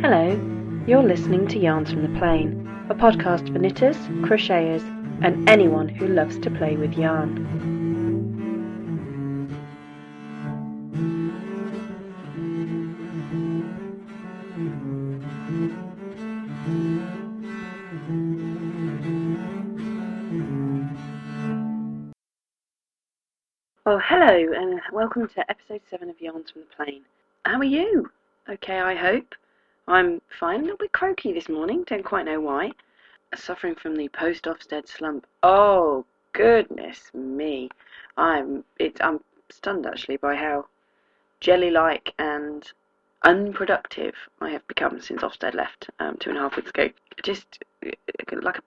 Hello, you're listening to Yarns from the Plain, a podcast for knitters, crocheters, and anyone who loves to play with yarn. Well, hello, and welcome to episode 7 of Yarns from the Plain. How are you? Okay, I hope. I'm fine, a little bit croaky this morning, don't quite know why. Suffering from the post Ofsted slump. Oh, goodness me. I'm it, I'm stunned actually by how jelly like and unproductive I have become since Ofsted left um, two and a half weeks ago. Just uh, like a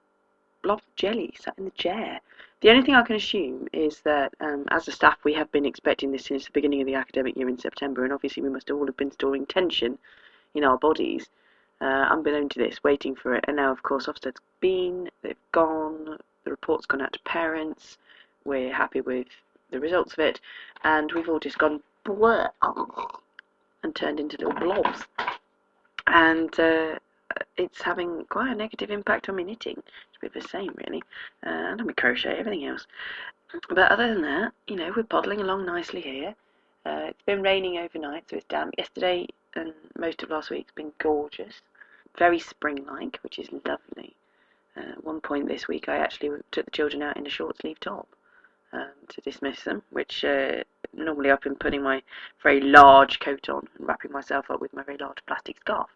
blob of jelly sat in the chair. The only thing I can assume is that um, as a staff we have been expecting this since the beginning of the academic year in September, and obviously we must all have been storing tension in our bodies, uh, to this, waiting for it. And now, of course, Ofsted's been, they've gone, the report's gone out to parents, we're happy with the results of it, and we've all just gone bleh and turned into little blobs. And uh, it's having quite a negative impact on my knitting. It's a bit of the same, really, uh, and on my crochet, everything else. But other than that, you know, we're bottling along nicely here. Uh, it's been raining overnight, so it's damp. Yesterday and most of last week's been gorgeous, very spring-like, which is lovely. Uh, at one point this week, I actually took the children out in a short-sleeve top um, to dismiss them, which uh, normally I've been putting my very large coat on and wrapping myself up with my very large plastic scarf.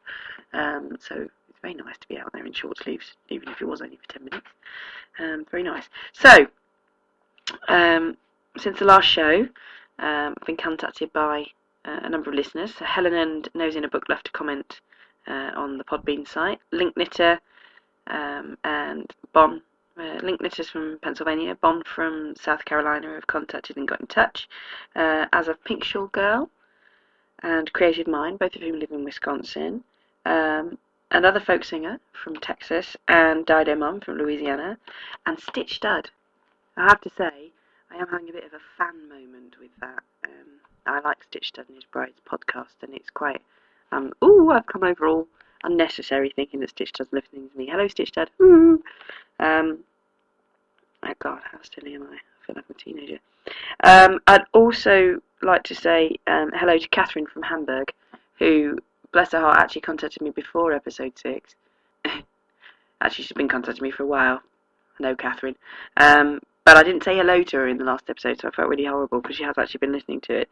Um, so it's very nice to be out there in short sleeves, even if it was only for 10 minutes. Um, very nice. So, um, since the last show, um, I've been contacted by uh, a number of listeners. So Helen and Nose in a Book left a comment uh, on the Podbean site. Link Knitter um, and Bon, uh, Link Knitters from Pennsylvania, Bon from South Carolina have contacted and got in touch, uh, as of Pink Shawl Girl and Creative Mind, both of whom live in Wisconsin. Um, another folk singer from Texas, and Dido Mum from Louisiana, and Stitch Stud. I have to say, I am having a bit of a fan moment with that. Um, I like Stitch Stud and his Bride's podcast, and it's quite. Um, ooh, I've come over all unnecessary thinking that Stitch Stud's listening to me. Hello, Stitch Stud. Ooh. Um, oh God, how silly am I? I feel like I'm a teenager. Um, I'd also like to say um, hello to Catherine from Hamburg, who, bless her heart, actually contacted me before episode six. actually, she's been contacting me for a while. No, Catherine. Um, but I didn't say hello to her in the last episode, so I felt really horrible because she has actually been listening to it.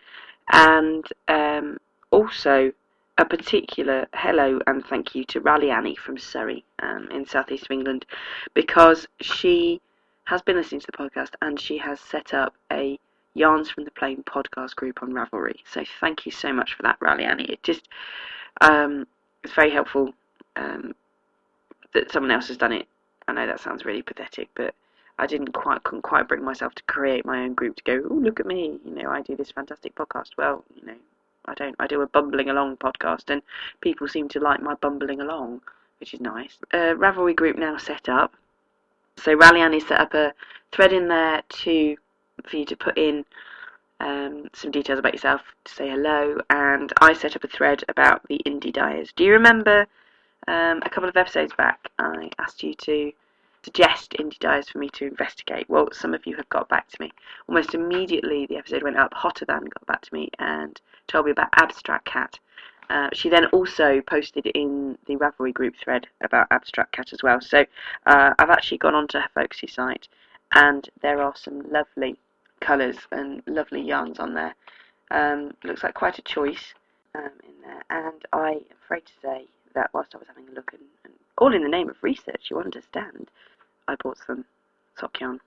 And um, also a particular hello and thank you to Rally Annie from Surrey um, in southeast of England because she has been listening to the podcast and she has set up a Yarns from the Plain podcast group on Ravelry. So thank you so much for that, Rally Annie. It just um, it's very helpful um, that someone else has done it. I know that sounds really pathetic, but I didn't quite couldn't quite bring myself to create my own group to go, oh look at me, you know, I do this fantastic podcast. Well, you know, I don't. I do a bumbling along podcast, and people seem to like my bumbling along, which is nice. Uh, Ravelry group now set up. So Rally Annie set up a thread in there to for you to put in um, some details about yourself to say hello, and I set up a thread about the indie dyers. Do you remember um, a couple of episodes back? I asked you to suggest indie dyers for me to investigate. Well, some of you have got back to me. Almost immediately, the episode went up. Hotter than got back to me and told me about Abstract Cat. Uh, she then also posted in the Ravelry group thread about Abstract Cat as well. So uh, I've actually gone onto her folksy site, and there are some lovely colours and lovely yarns on there. Um, looks like quite a choice um, in there, and I'm afraid to say that whilst I was having a look, and, and all in the name of research, you understand, I bought some sock yarn.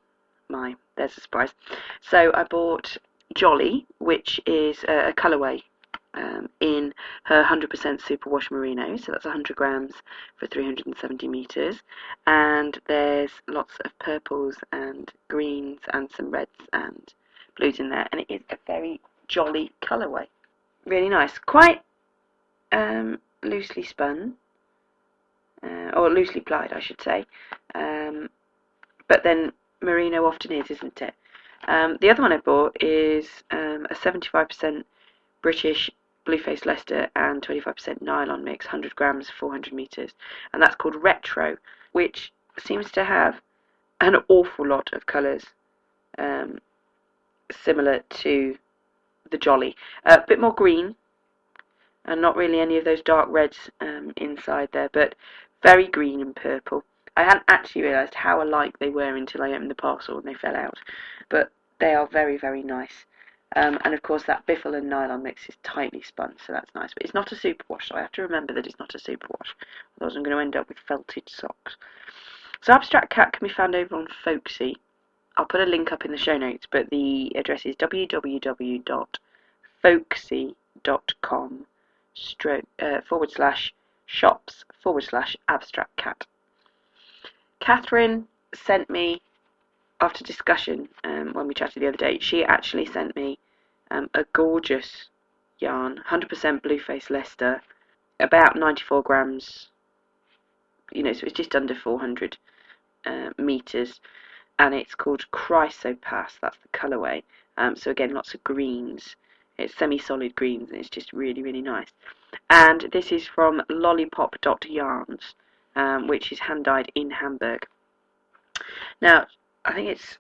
My, there's a surprise. So I bought Jolly, which is a, a colourway um, in her 100% superwash merino, so that's 100 grams for 370 metres. And there's lots of purples and greens and some reds and blues in there, and it is a very jolly colourway. Really nice, quite um, loosely spun, uh, or loosely plied, I should say. Um, but then merino often is, isn't it? Um, the other one I bought is um, a 75% British Blueface Leicester and 25% nylon mix, 100 grams, 400 meters, and that's called Retro, which seems to have an awful lot of colours um, similar to the Jolly. A bit more green, and not really any of those dark reds um, inside there, but very green and purple. I hadn't actually realised how alike they were until I opened the parcel and they fell out, but they are very, very nice. Um, and of course that biffle and nylon mix is tightly spun, so that's nice. But it's not a superwash, so I have to remember that it's not a superwash. Otherwise I'm going to end up with felted socks. So Abstract Cat can be found over on Folksy. I'll put a link up in the show notes, but the address is www.folksy.com uh, forward slash shops forward slash abstract cat. Catherine sent me, after discussion, um, when we chatted the other day, she actually sent me um, a gorgeous yarn, 100% Blueface Leicester, about 94 grams, you know, so it's just under 400 uh, meters, and it's called Chrysoprase, that's the colourway. Um, so again, lots of greens. It's semi-solid greens, and it's just really, really nice. And this is from Lollipop.yarns, um, which is hand-dyed in Hamburg. Now, I think it's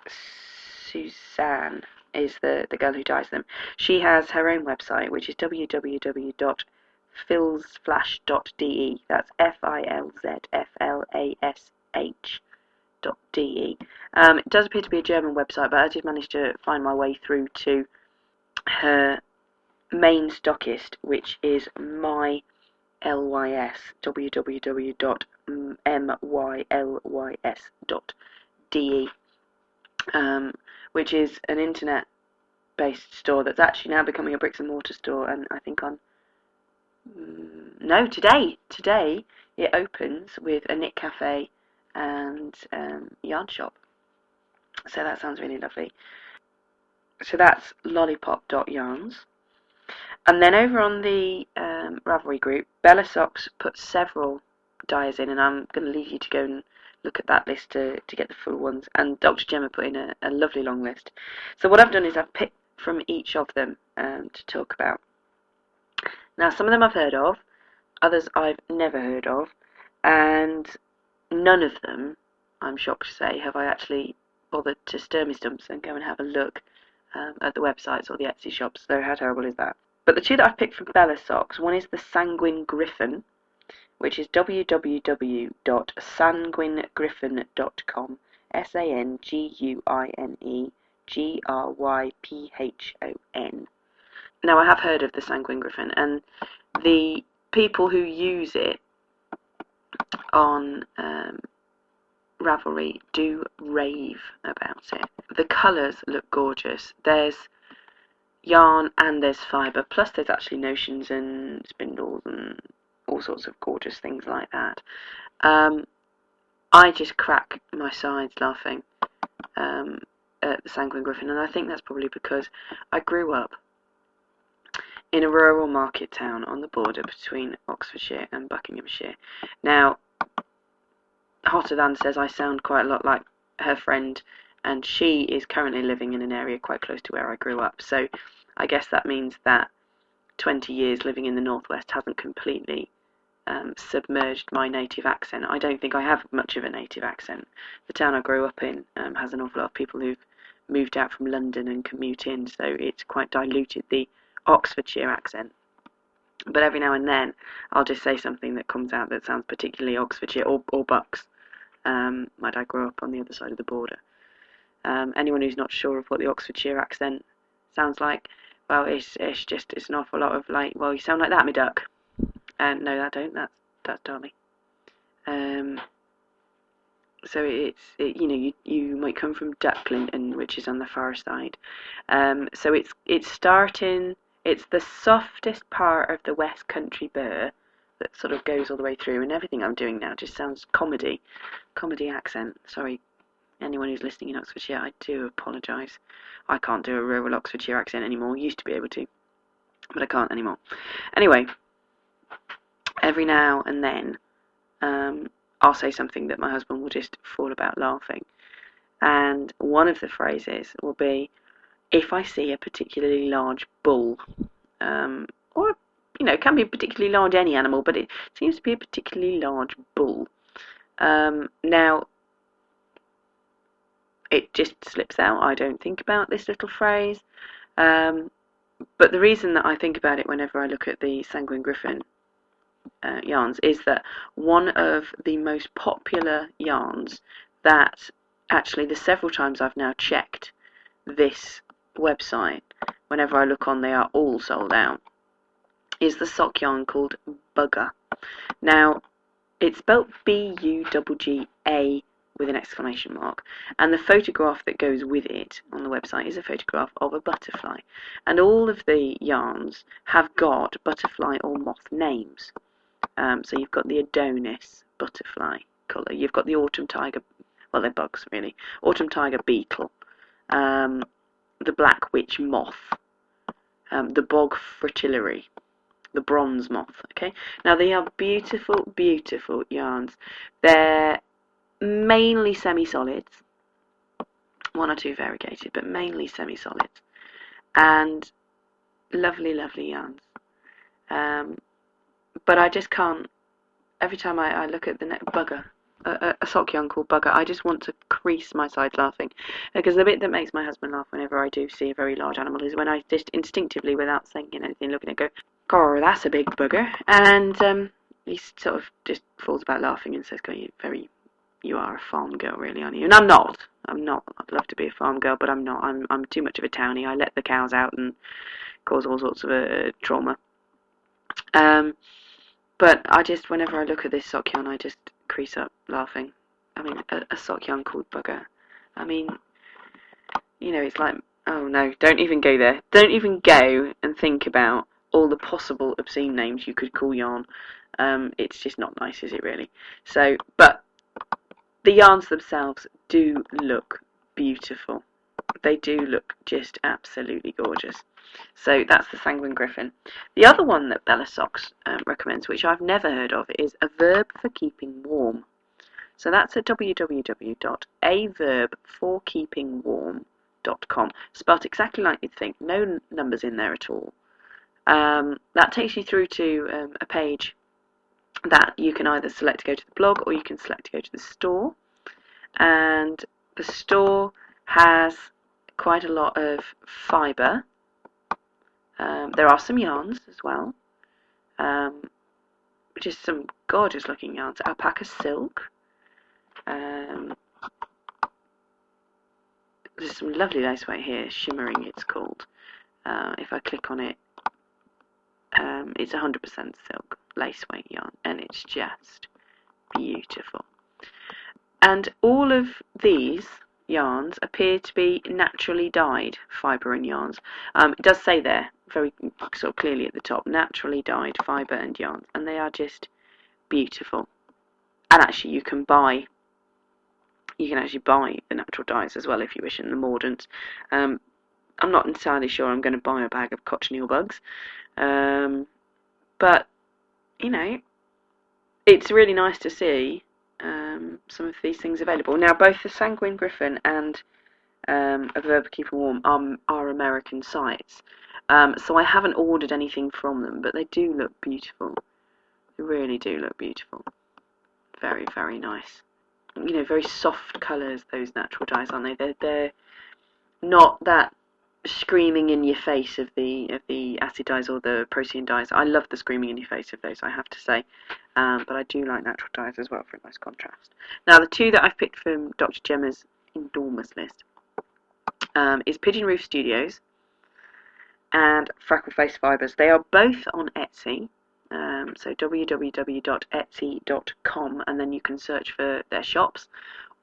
Suzanne is the, the girl who dyes them. She has her own website, which is www.filzflash.de. That's F-I-L-Z-F-L-A-S-H de. Um, it does appear to be a German website, but I did manage to find my way through to her main stockist, which is my lys www.mylys.de, um, which is an internet-based store that's actually now becoming a bricks and mortar store, and I think on mm, no today today it opens with a knit cafe and um, yarn shop. So that sounds really lovely. So that's lollipop.yarns. And then over on the um, Ravelry group, Bella Socks put several dyes in, and I'm going to leave you to go and look at that list to, to get the full ones. And Dr. Gemma put in a, a lovely long list. So what I've done is I've picked from each of them um, to talk about. Now, some of them I've heard of, others I've never heard of, and none of them, I'm shocked to say, have I actually bothered to stir my stumps and go and have a look um, at the websites or the Etsy shops. So how terrible is that? But the two that I've picked from Bella Socks, one is the Sanguine Gryphon, which is www.sanguinegryphon.com. S A N G U I N E G R Y P H O N. Now, I have heard of the Sanguine Gryphon, and the people who use it on um, Ravelry do rave about it. The colours look gorgeous. There's yarn and there's fibre, plus there's actually notions and spindles and all sorts of gorgeous things like that. Um, I just crack my sides laughing um, at the Sanguine Gryphon, and I think that's probably because I grew up in a rural market town on the border between Oxfordshire and Buckinghamshire. Now, Hotter Than says I sound quite a lot like her friend, and she is currently living in an area quite close to where I grew up. So I guess that means that 20 years living in the Northwest hasn't completely um, submerged my native accent. I don't think I have much of a native accent. The town I grew up in um, has an awful lot of people who've moved out from London and commute in, so it's quite diluted the Oxfordshire accent. But every now and then, I'll just say something that comes out that sounds particularly Oxfordshire or, or Bucks. Um, my dad grew up on the other side of the border. Um, anyone who's not sure of what the Oxfordshire accent sounds like, well, it's it's just it's an awful lot of like, well, you sound like that, me duck. And no, I don't. That's that's Dolly. Um, so it's it, you know you you might come from Ducklington, which is on the far side. Um, so it's it's starting. It's the softest part of the West Country Burr that sort of goes all the way through, and everything I'm doing now just sounds comedy, comedy accent. Sorry, anyone who's listening in Oxfordshire, I do apologise. I can't do a rural Oxfordshire accent anymore. Used to be able to, but I can't anymore. Anyway, every now and then, um, I'll say something that my husband will just fall about laughing, and one of the phrases will be, "If I see a particularly large bull, um, or you know, it can be a particularly large any animal, but it seems to be a particularly large bull. Um, now, it just slips out. I don't think about this little phrase. Um, but the reason that I think about it whenever I look at the Sanguine Gryphon uh, yarns is that one of the most popular yarns that actually the several times I've now checked this website, whenever I look on, they are all sold out, is the sock yarn called Bugga. Now, it's spelled B U G G A with an exclamation mark, and the photograph that goes with it on the website is a photograph of a butterfly. And all of the yarns have got butterfly or moth names. Um, so you've got the Adonis butterfly colour, you've got the autumn tiger, well, they're bugs really, autumn tiger beetle, um, the black witch moth, um, the bog fritillary, the bronze moth. Okay, now they are beautiful, beautiful yarns. They're mainly semi-solids, one or two variegated, but mainly semi-solids, and lovely, lovely yarns. Um, but I just can't. Every time I, I look at the net bugger, a, a sock yarn called bugger, I just want to crease my sides laughing because the bit that makes my husband laugh whenever I do see a very large animal is when I just instinctively, without saying anything, looking at it, go, "Oh, that's a big bugger," and um, he sort of just falls about laughing and says, "Go, you very you are a farm girl, really, aren't you? And I'm not. I'm not. I'd love to be a farm girl, but I'm not. I'm I'm too much of a townie. I let the cows out and cause all sorts of uh, trauma. Um, but I just, whenever I look at this sock yarn, I just crease up laughing. I mean, a, a sock yarn called bugger. I mean, you know, it's like, oh no, don't even go there. Don't even go and think about all the possible obscene names you could call yarn. Um, it's just not nice, is it really? So, but the yarns themselves do look beautiful. They do look just absolutely gorgeous. So that's the Sanguine Gryphon. The other one that Bella Socks um, recommends, which I've never heard of, is a verb for keeping warm. So that's at www.averbforkeepingwarm.com. Spelt exactly like you'd think, no numbers in there at all. Um, that takes you through to um, a page that you can either select to go to the blog or you can select to go to the store. And the store has quite a lot of fibre. Um, there are some yarns as well, um, which is some gorgeous looking yarns. Alpaca silk. Um, there's some lovely lace weight here, shimmering it's called. Uh, if I click on it, um, it's 100% silk lace weight yarn and it's just beautiful. And all of these yarns appear to be naturally dyed fibre and yarns. Um, it does say there very sort of clearly at the top, naturally dyed fibre and yarns, and they are just beautiful. And actually, you can buy you can actually buy the natural dyes as well if you wish in the Mordants. Um, I'm not entirely sure I'm going to buy a bag of cochineal bugs, um, but you know, it's really nice to see um, some of these things available. Now, both the Sanguine Gryphon and um, A Verb Keeping Warm are, are American sites, um, so I haven't ordered anything from them, but they do look beautiful. They really do look beautiful. Very, very nice. You know, very soft colours, those natural dyes, aren't they? They're, they're not that screaming in your face of the of the acid dyes or the protein dyes. I love the screaming in your face of those, I have to say. Um, but I do like natural dyes as well for a nice contrast. Now the two that I've picked from Dr. Gemma's enormous list um, is Pigeon Roof Studios and Freckleface Fibres. They are both on Etsy. Um, so www.etsy.com and then you can search for their shops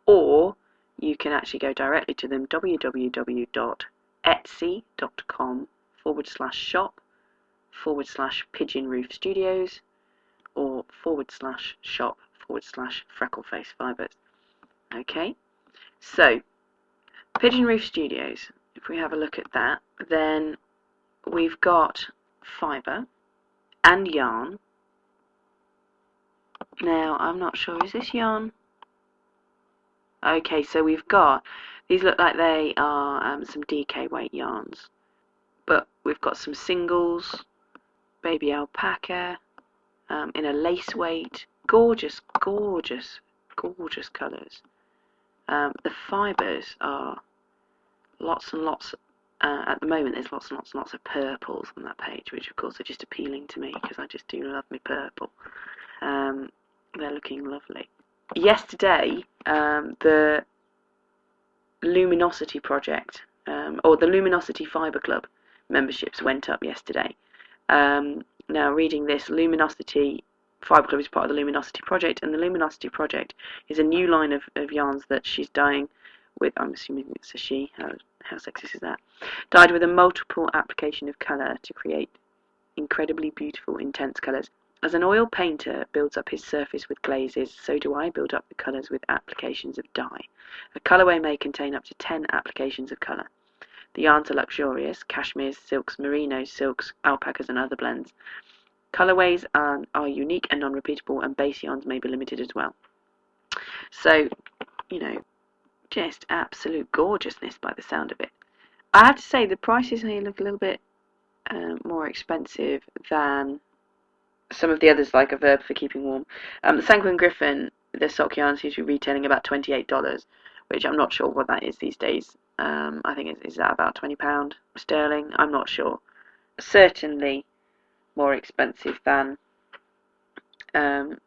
or you can actually go directly to them www etsy.com forward slash shop forward slash pigeon roof studios or forward slash shop forward slash freckleface fibers. Okay, so pigeon roof studios, if we have a look at that, then we've got fibre and yarn. Now, I'm not sure, is this yarn? Okay, so we've got these look like they are um, some DK weight yarns. But we've got some singles, baby alpaca um, in a lace weight. Gorgeous, gorgeous, gorgeous colours. Um, the fibres are lots and lots. Uh, at the moment, there's lots and lots and lots of purples on that page, which of course are just appealing to me because I just do love me purple. Um, they're looking lovely. Yesterday, um, the Luminosity project, um, or the Luminosity Fibre Club memberships went up yesterday. Um, now, reading this, Luminosity Fibre Club is part of the Luminosity project, and the Luminosity project is a new line of, of yarns that she's dyeing with. I'm assuming it's a she. How, how sexist is that? Dyed with a multiple application of colour to create incredibly beautiful, intense colours. As an oil painter builds up his surface with glazes, so do I build up the colours with applications of dye. A colourway may contain up to 10 applications of colour. The yarns are luxurious, cashmeres, silks, merinos, silks, alpacas and other blends. Colorways are, are unique and non-repeatable and base yarns may be limited as well. So, you know, just absolute gorgeousness by the sound of it. I have to say the prices here look a little bit um, more expensive than some of the others like a verb for keeping warm. Um, the Sanguine Gryphon, the sock yarns seems to be retailing about $28, which I'm not sure what that is these days. Um, I think it's, is that about £20 sterling? I'm not sure. Certainly more expensive than um,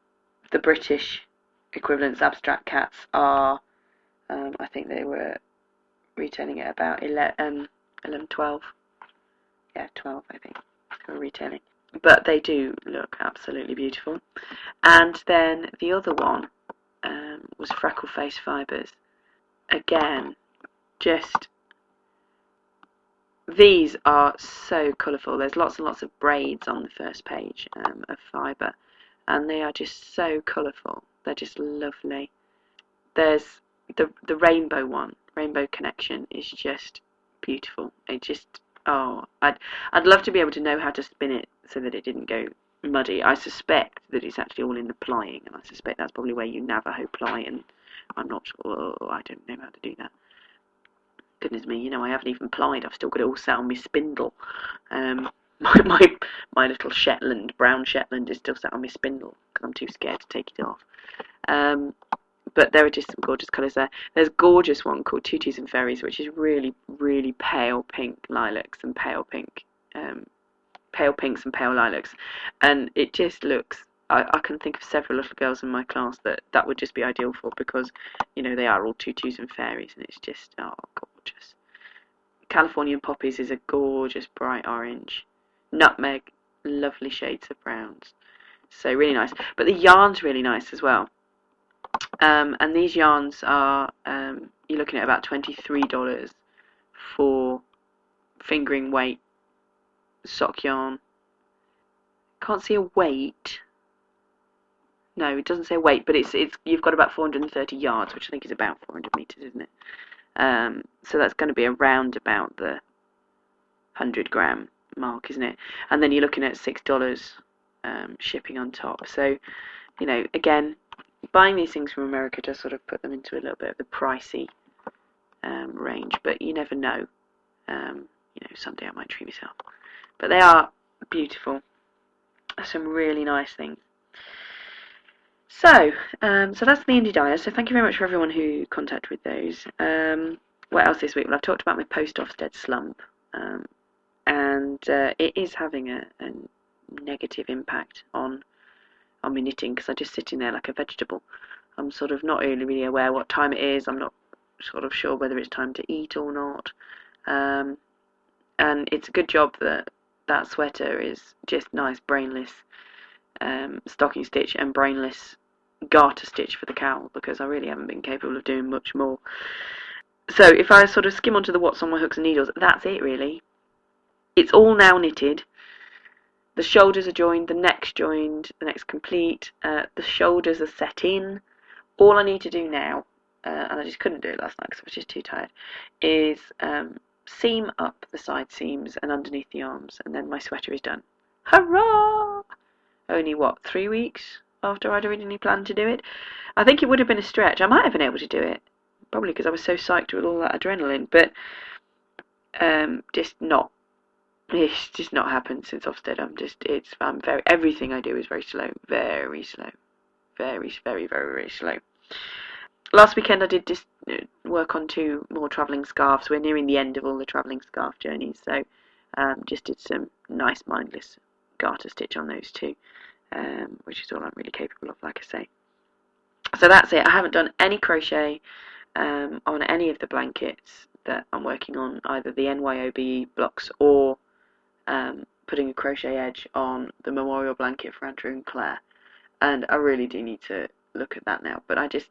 the British equivalents abstract cats are. Um, I think they were retailing at about 11, um, 11 12. Yeah, 12, I think. They were retailing but they do look absolutely beautiful. And then the other one um, was Freckle Face Fibres. Again, just these are so colourful. There's lots and lots of braids on the first page um, of fibre, and they are just so colourful. They're just lovely. There's the the rainbow one, Rainbow Connection, is just beautiful. It just oh, I'd I'd love to be able to know how to spin it so that it didn't go muddy. I suspect that it's actually all in the plying, and I suspect that's probably where you Navajo ply, and I'm not sure. Oh, I don't know how to do that. Goodness me, you know, I haven't even plied. I've still got it all set on my spindle. Um, my, my my little Shetland, brown Shetland, is still set on my spindle because I'm too scared to take it off. Um, but there are just some gorgeous colours there. There's a gorgeous one called Tutus and Fairies, which is really, really pale pink lilacs and pale pink um, pale pinks and pale lilacs, and it just looks. I, I can think of several little girls in my class that that would just be ideal for because, you know, they are all tutus and fairies, and it's just oh gorgeous. Californian poppies is a gorgeous bright orange. Nutmeg, lovely shades of browns. So really nice. But the yarn's really nice as well. Um, and these yarns are um, you're looking at about twenty three dollars for fingering weight sock yarn. Can't see a weight. No, it doesn't say weight, but it's it's you've got about 430 yards, which I think is about 400 meters, isn't it? Um, so that's going to be around about the 100 gram mark, isn't it? And then you're looking at six dollars um, shipping on top. So, you know, again, buying these things from America does sort of put them into a little bit of the pricey um, range, but you never know. Um, you know, someday I might treat myself. But they are beautiful. Some really nice things. So, um, so that's the indie dyers. So thank you very much for everyone who contacted with those. Um, what else this week? Well, I've talked about my post-Ofsted slump, um, and uh, it is having a, a, negative impact on on my knitting because I'm just sitting there like a vegetable. I'm sort of not really really aware what time it is. I'm not sort of sure whether it's time to eat or not. Um, and it's a good job that that sweater is just nice brainless um, stocking stitch and brainless garter stitch for the cowl because I really haven't been capable of doing much more. So if I sort of skim onto the what's on my hooks and needles, that's it really. It's all now knitted. The shoulders are joined, the neck's joined, the neck's complete, uh, the shoulders are set in. All I need to do now, uh, and I just couldn't do it last night because I was just too tired, is um, seam up the side seams and underneath the arms, and then my sweater is done. Hurrah! Only what, three weeks after I'd originally planned to do it? I think it would have been a stretch. I might have been able to do it, probably because I was so psyched with all that adrenaline, but um, just not it's just not happened since Ofsted. I'm just it's I'm very everything I do is very slow, very slow, very very very very slow. Last weekend I did just uh, work on two more travelling scarves. We're nearing the end of all the travelling scarf journeys, so um, just did some nice mindless garter stitch on those two, um, which is all I'm really capable of, like I say. So that's it. I haven't done any crochet um, on any of the blankets that I'm working on, either the NYOBE blocks or um, putting a crochet edge on the memorial blanket for Andrew and Claire. And I really do need to look at that now. But I just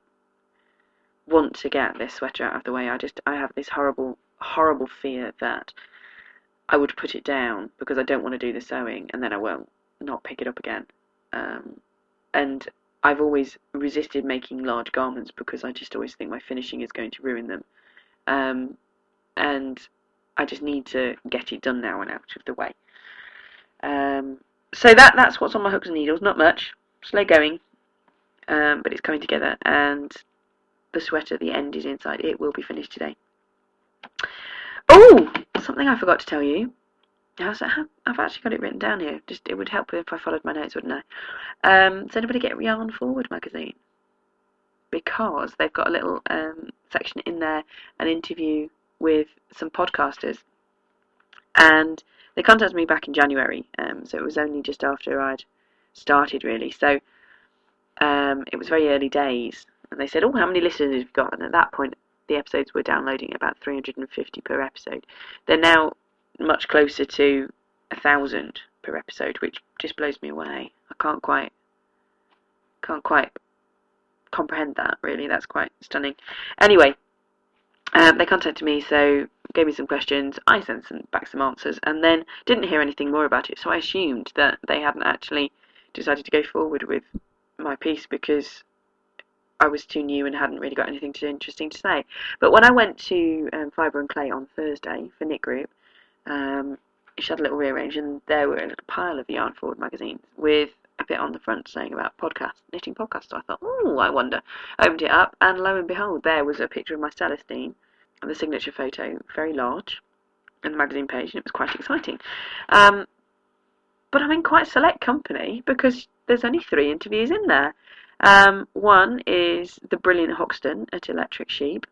want to get this sweater out of the way. I just I have this horrible horrible fear that I would put it down because I don't want to do the sewing and then I won't not pick it up again. Um, and I've always resisted making large garments because I just always think my finishing is going to ruin them. Um, and I just need to get it done now and out of the way. Um, so that that's what's on my hooks and needles. Not much, slow going, um, but it's coming together. And the sweater, the end is inside. It will be finished today. Oh, something I forgot to tell you. I've actually got it written down here. Just it would help if I followed my notes, wouldn't I? Um, does anybody get Yarn Forward magazine? Because they've got a little um, section in there, an interview with some podcasters, and they contacted me back in January. Um, so it was only just after I'd started, really. So um, it was very early days, and they said, "Oh, how many listeners have you got?" And at that point, the episodes were downloading about 350 per episode. They're now much closer to a thousand per episode, which just blows me away. I can't quite can't quite comprehend that really. That's quite stunning. Anyway, um, they contacted me, so gave me some questions. I sent some, back some answers, and then didn't hear anything more about it. So I assumed that they hadn't actually decided to go forward with my piece because I was too new and hadn't really got anything too interesting to say. But when I went to um, Fibre and Clay on Thursday for Knit Group, um, she had a little rearrange, and there were a little pile of Yarn Forward magazines with a bit on the front saying about podcast, knitting podcast. So I thought, oh, I wonder. Opened it up, and lo and behold, there was a picture of my Celestine, and the signature photo, very large, and the magazine page, and it was quite exciting. Um, but I'm in quite select company because there's only three interviews in there. Um, one is the brilliant Hoxton at Electric Sheep.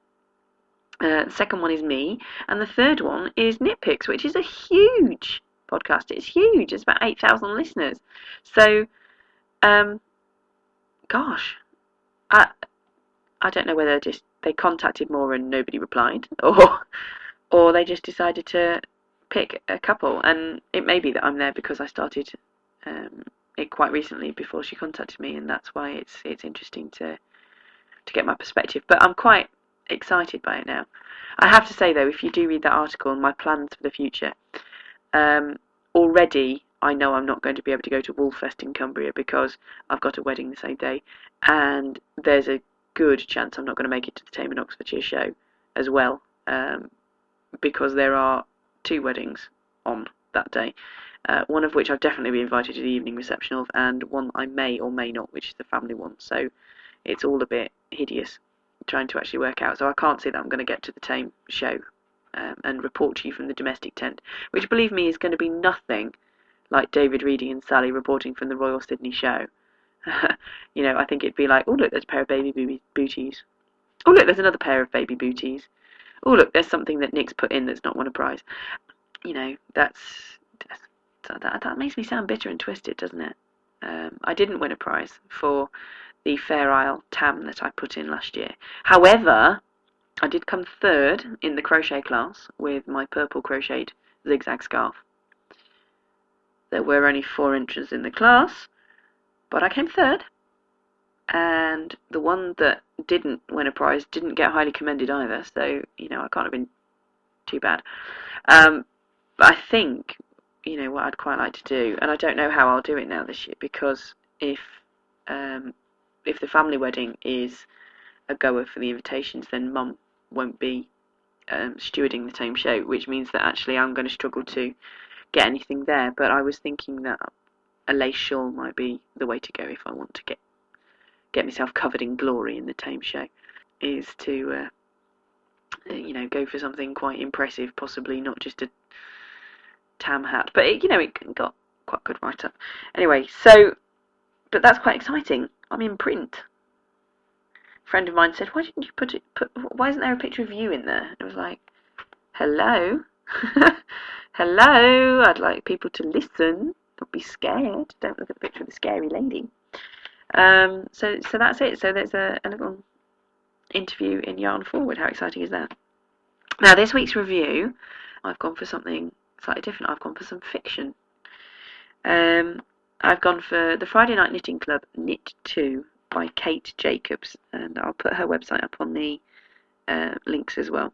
Uh, the second one is me, and the third one is KnitPicks, which is a huge podcast. It's huge. It's about eight thousand listeners. So, um, gosh, I I don't know whether just they contacted more and nobody replied, or or they just decided to pick a couple. And it may be that I'm there because I started um, it quite recently before she contacted me, and that's why it's it's interesting to to get my perspective. But I'm quite excited by it now. I have to say though, if you do read that article my plans for the future, um, already I know I'm not going to be able to go to Woolfest in Cumbria because I've got a wedding the same day, and there's a good chance I'm not going to make it to the Thame in Oxfordshire show as well, um, because there are two weddings on that day. Uh, one of which I've definitely been invited to the evening reception of, and one I may or may not, which is the family one. So it's all a bit hideous trying to actually work out. So I can't see that I'm going to get to the Thame show um, and report to you from the domestic tent, which believe me is going to be nothing like David Reidy and Sally reporting from the Royal Sydney show. you know, I think it'd be like, oh look, there's a pair of baby booties. Oh look, there's another pair of baby booties. Oh look, there's something that Nick's put in that's not won a prize. You know, that's, that, that makes me sound bitter and twisted, doesn't it? Um, I didn't win a prize for the Fair Isle tam that I put in last year. However, I did come third in the crochet class with my purple crocheted zigzag scarf. There were only four inches in the class, but I came third. And the one that didn't win a prize didn't get highly commended either, so, you know, I can't have been too bad. Um, but I think, you know, what I'd quite like to do, and I don't know how I'll do it now this year, because if um, if the family wedding is a goer for the invitations, then mum won't be um, stewarding the Thame show, which means that actually I'm going to struggle to get anything there. But I was thinking that a lace shawl might be the way to go if I want to get get myself covered in glory in the Thame show, is to uh, you know go for something quite impressive, possibly not just a tam hat. But it, you know, it got quite good write up. Anyway, so but that's quite exciting. I'm in print. A friend of mine said, "Why didn't you put it? Put why isn't there a picture of you in there?" It was like, "Hello, hello. I'd like people to listen, not be scared. Don't look at the picture of the scary lady." Um, so so that's it. So there's a, a little interview in Yarn Forward. How exciting is that? Now this week's review, I've gone for something slightly different. I've gone for some fiction. Um, I've gone for the Friday Night Knitting Club Knit 2 by Kate Jacobs, and I'll put her website up on the uh, links as well.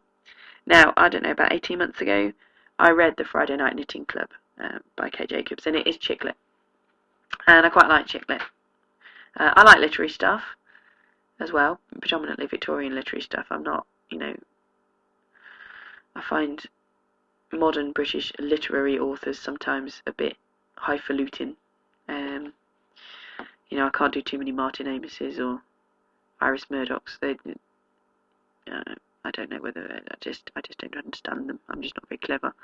Now, I don't know, about 18 months ago, I read the Friday Night Knitting Club uh, by Kate Jacobs, and it is chick lit. And I quite like chick lit. Uh, I like literary stuff as well, predominantly Victorian literary stuff. I'm not, you know, I find modern British literary authors sometimes a bit highfalutin. Um, you know, I can't do too many Martin Amises or Iris Murdochs. They, uh, I don't know whether I just I just don't understand them. I'm just not very clever,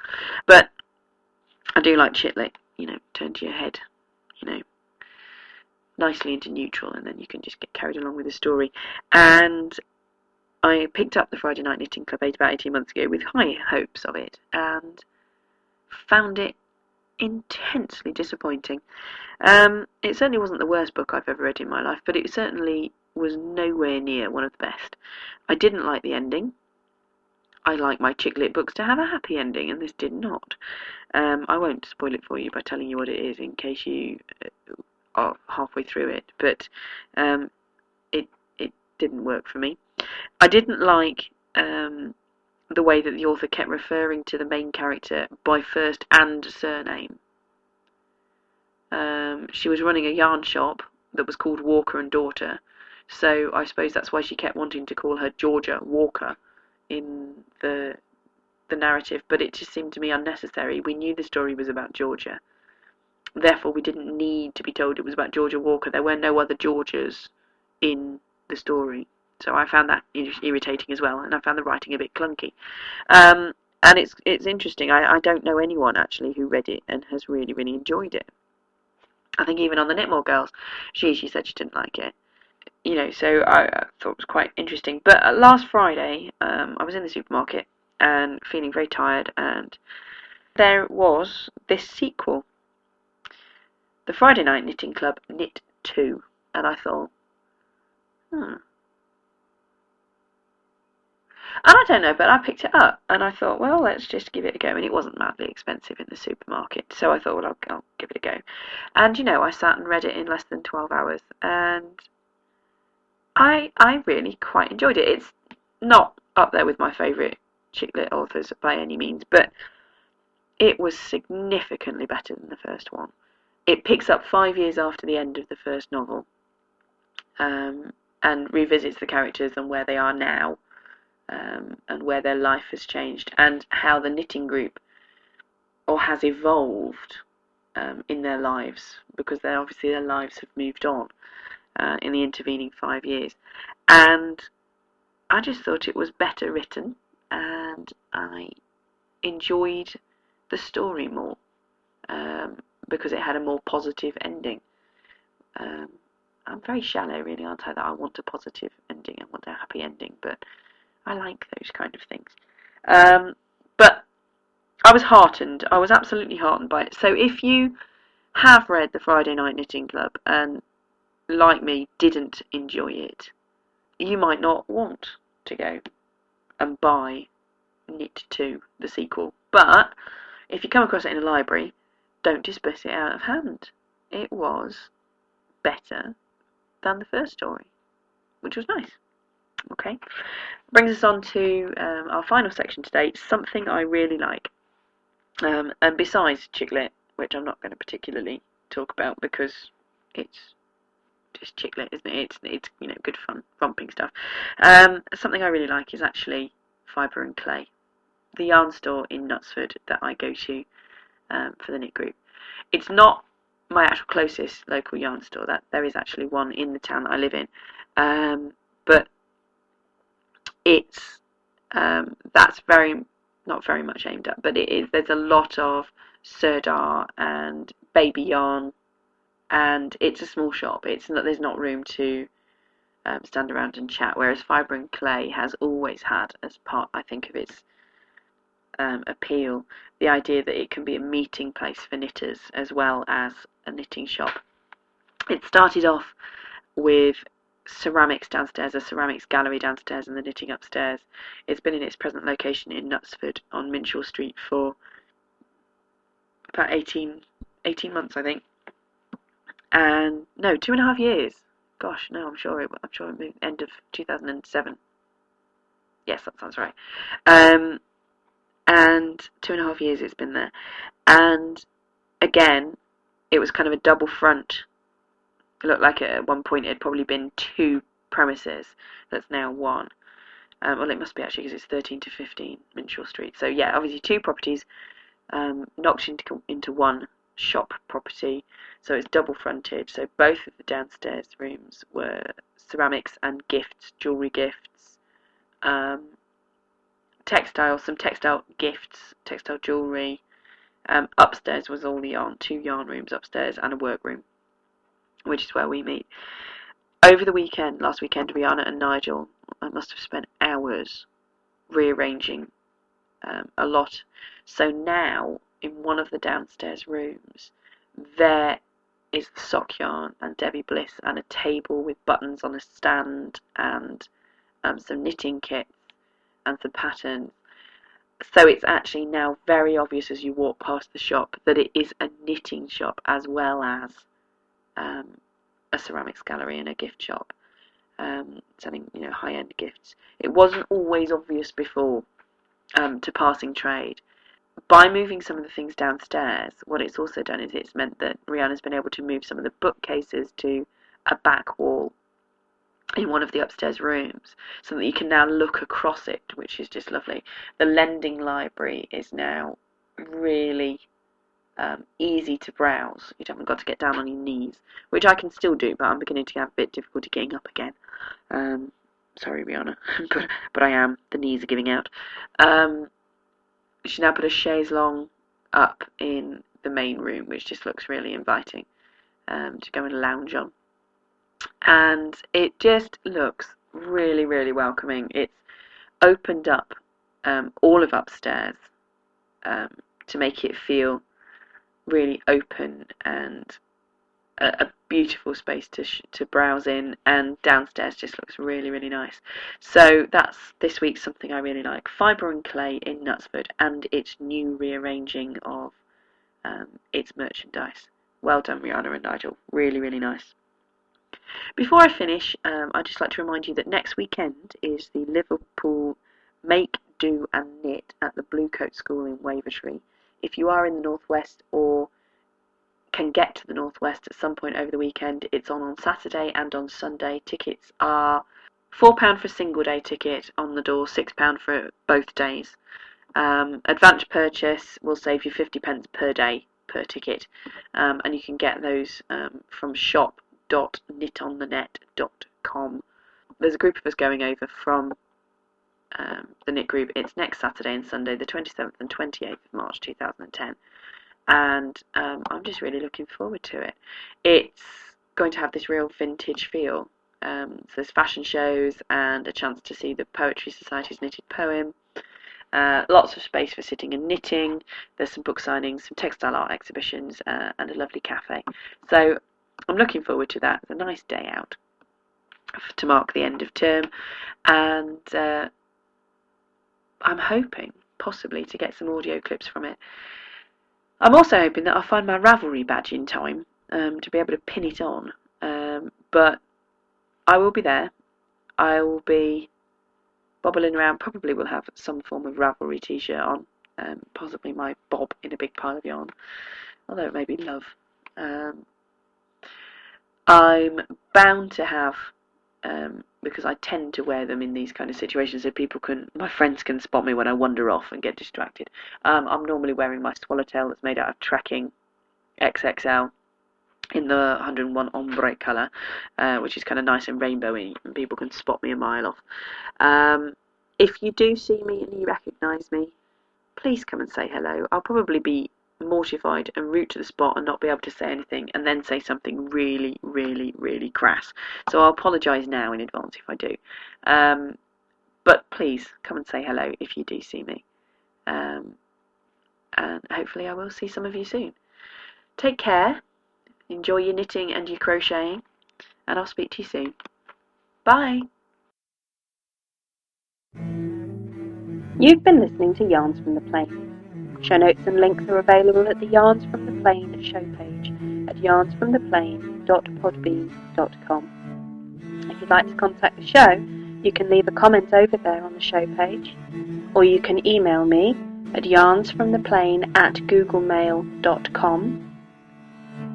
but I do like chick lit. You know, turn to your head. You know, nicely into neutral, and then you can just get carried along with the story. And I picked up the Friday Night Knitting Club about 18 months ago with high hopes of it, and found it intensely disappointing. Um, it certainly wasn't the worst book I've ever read in my life, but it certainly was nowhere near one of the best. I didn't like the ending. I like my chick lit books to have a happy ending, and this did not. Um, I won't spoil it for you by telling you what it is in case you uh, are halfway through it, but um, it it didn't work for me. I didn't like um, the way that the author kept referring to the main character by first and surname. Um, she was running a yarn shop that was called Walker and Daughter, so I suppose that's why she kept wanting to call her Georgia Walker in the the narrative. But it just seemed to me unnecessary. We knew the story was about Georgia, therefore we didn't need to be told it was about Georgia Walker. There were no other Georgias in the story. So I found that irritating as well, and I found the writing a bit clunky. Um, and it's it's interesting. I, I don't know anyone actually who read it and has really really enjoyed it. I think even on the Knitmore Girls, she she said she didn't like it. You know, so I, I thought it was quite interesting. But uh, last Friday, um, I was in the supermarket and feeling very tired, and there was this sequel, the Friday Night Knitting Club Knit Two, and I thought, hmm, and I don't know, but I picked it up and I thought, well, let's just give it a go. And it wasn't madly expensive in the supermarket, so I thought, well, I'll, I'll give it a go. And you know, I sat and read it in less than 12 hours, and I I really quite enjoyed it. It's not up there with my favourite chick lit authors by any means, but it was significantly better than the first one. It picks up five years after the end of the first novel um, and revisits the characters and where they are now um, and where their life has changed and how the knitting group or has evolved um, in their lives because they obviously their lives have moved on uh, in the intervening five years and I just thought it was better written and I enjoyed the story more um, because it had a more positive ending. Um, I'm very shallow, really, aren't I? That I want a positive ending, I want a happy ending, but I like those kind of things. Um, but I was heartened. I was absolutely heartened by it. So if you have read the Friday Night Knitting Club and, like me, didn't enjoy it, you might not want to go and buy Knit 2, the sequel. But if you come across it in a library, don't dismiss it out of hand. It was better than the first story, which was nice. Okay, brings us on to um, our final section today. Something I really like, um, and besides chick lit, which I'm not going to particularly talk about because it's just chick lit, isn't it? It's it's you know good fun, romping stuff. Um, something I really like is actually fibre and clay, the yarn store in Knutsford that I go to um, for the knit group. It's not my actual closest local yarn store. That there is actually one in the town that I live in, um, but it's um, that's very not very much aimed at, but it is. There's a lot of Sirdar and Baby Yarn, and it's a small shop. It's not, there's not room to um, stand around and chat. Whereas Fibre and Clay has always had as part, I think, of its um, appeal, the idea that it can be a meeting place for knitters as well as a knitting shop. It started off with ceramics downstairs, a ceramics gallery downstairs, and the knitting upstairs. It's been in its present location in Knutsford on Minshull Street for about 18, 18 months, I think. And no, two and a half years. Gosh, no, I'm sure it. I'm sure it moved end of 2007. Yes, that sounds right. Um, and two and a half years it's been there. And again, it was kind of a double front. It looked like at one point it had probably been two premises. That's now one. Um, well, it must be actually because it's 13 to 15 Minshull Street. So yeah, obviously two properties um, knocked into into one shop property. So it's double fronted. So both of the downstairs rooms were ceramics and gifts, jewellery gifts, um, textiles, some textile gifts, textile jewellery. Um, upstairs was all the yarn, two yarn rooms upstairs and a workroom, which is where we meet. Over the weekend, last weekend, Rihanna and Nigel, I must have spent hours rearranging um, a lot. So now, in one of the downstairs rooms, there is the sock yarn and Debbie Bliss and a table with buttons on a stand and um, some knitting kits and some patterns. So it's actually now very obvious as you walk past the shop that it is a knitting shop as well as um, a ceramics gallery and a gift shop um, selling you know high-end gifts. It wasn't always obvious before um, to passing trade. By moving some of the things downstairs, what it's also done is it's meant that Rihanna's been able to move some of the bookcases to a back wall in one of the upstairs rooms so that you can now look across it, which is just lovely. The lending library is now really um, easy to browse. You haven't got to get down on your knees, which I can still do, but I'm beginning to have a bit difficulty getting up again. Um, sorry, Rihanna, but, but I am. The knees are giving out. Um, she now put a chaise longue up in the main room, which just looks really inviting um, to go and lounge on and it just looks really, really welcoming. It's opened up um, all of upstairs um, to make it feel really open and a, a beautiful space to to browse in, and downstairs just looks really, really nice. So that's this week something I really like: Fibre and Clay in Knutsford, and its new rearranging of um, its merchandise. Well done, Rihanna and Nigel. Really, really nice. Before I finish, um, I'd just like to remind you that next weekend is the Liverpool Make, Do and Knit at the Bluecoat School in Wavertree. If you are in the Northwest or can get to the Northwest at some point over the weekend, it's on on Saturday and on Sunday. Tickets are £4 for a single day ticket on the door, £6 for both days. Um, advance purchase will save you 50 pence per day per ticket, um, and you can get those um, from shop www.knitonthenet.com. There's a group of us going over from um, the knit group. It's next Saturday and Sunday, the 27th and 28th of March 2010, and um, I'm just really looking forward to it. It's going to have this real vintage feel. Um, so there's fashion shows and a chance to see the Poetry Society's knitted poem. Uh, lots of space for sitting and knitting. There's some book signings, some textile art exhibitions, uh, and a lovely cafe. So I'm looking forward to that. It's a nice day out to mark the end of term, and uh, I'm hoping possibly to get some audio clips from it. I'm also hoping that I'll find my Ravelry badge in time um, to be able to pin it on. Um, but I will be there. I will be bobbling around. Probably will have some form of Ravelry t-shirt on. Um, possibly my bob in a big pile of yarn. Although it may be love. Um, I'm bound to have um, because I tend to wear them in these kind of situations so people can, my friends can spot me when I wander off and get distracted. Um, I'm normally wearing my swallowtail that's made out of trekking XXL in the 101 ombre colour, uh, which is kind of nice and rainbowy, and people can spot me a mile off. Um, if you do see me and you recognise me, please come and say hello. I'll probably be mortified and root to the spot and not be able to say anything and then say something really, really, really crass. So I'll apologise now in advance if I do. Um, but please come and say hello if you do see me. Um, and hopefully I will see some of you soon. Take care, enjoy your knitting and your crocheting, and I'll speak to you soon. Bye! You've been listening to Yarns from the Plain. Show notes and links are available at the Yarns from the Plain show page at yarnsfromtheplain.podbean.com. If you'd like to contact the show, you can leave a comment over there on the show page, or you can email me at yarnsfromtheplain at googlemail.com,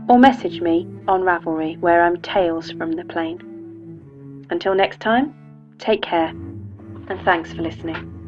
or message me on Ravelry where I'm Tales from the Plain. Until next time, take care, and thanks for listening.